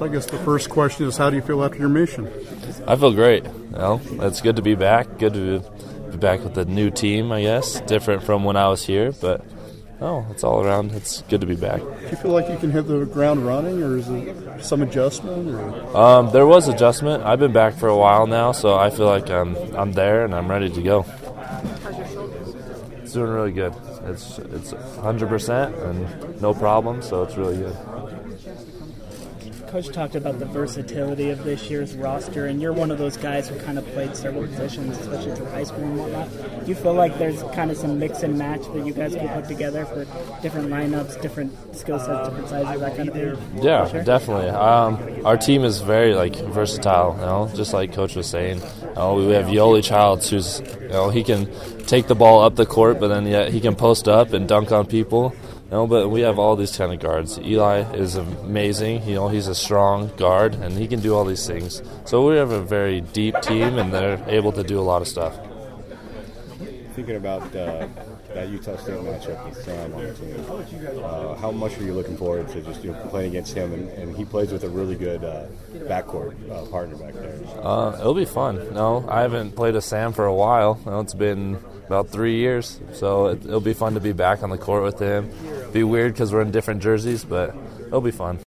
So I guess the first question is, how do you feel after your mission? I feel great. Well, it's good to be back. Good to be back with the new team. I guess different from when I was here, but oh, it's all around. It's good to be back. Do you feel like you can hit the ground running, or is it some adjustment? Or? Um, there was adjustment. I've been back for a while now, so I feel like I'm I'm there and I'm ready to go. It's doing really good. It's it's 100% and no problem, so it's really good. Coach talked about the versatility of this year's roster, and you're one of those guys who kind of played several positions, especially through high school and whatnot. Do you feel like there's kind of some mix and match that you guys can put together for different lineups, different skill sets, different sizes, that kind of thing? Yeah, Sure. definitely. Um, our team is very like versatile. You know, just like Coach was saying. You know, we have Yoeli Childs, who's you know he can take the ball up the court, but then yet he can post up and dunk on people. You know, but we have all these kind of guards. Eli is amazing. You know, he's a strong guard, and he can do all these things. So we have a very deep team, and they're able to do a lot of stuff. Thinking about uh, that Utah State matchup with Sam on the team, uh, how much are you looking forward to just you know, playing against him? And, and he plays with a really good uh, backcourt uh, partner back there. Uh, it'll be fun. No, I haven't played a Sam for a while. Know, it's been about three years, so it, it'll be fun to be back on the court with him. Be weird because we're in different jerseys, but it'll be fun.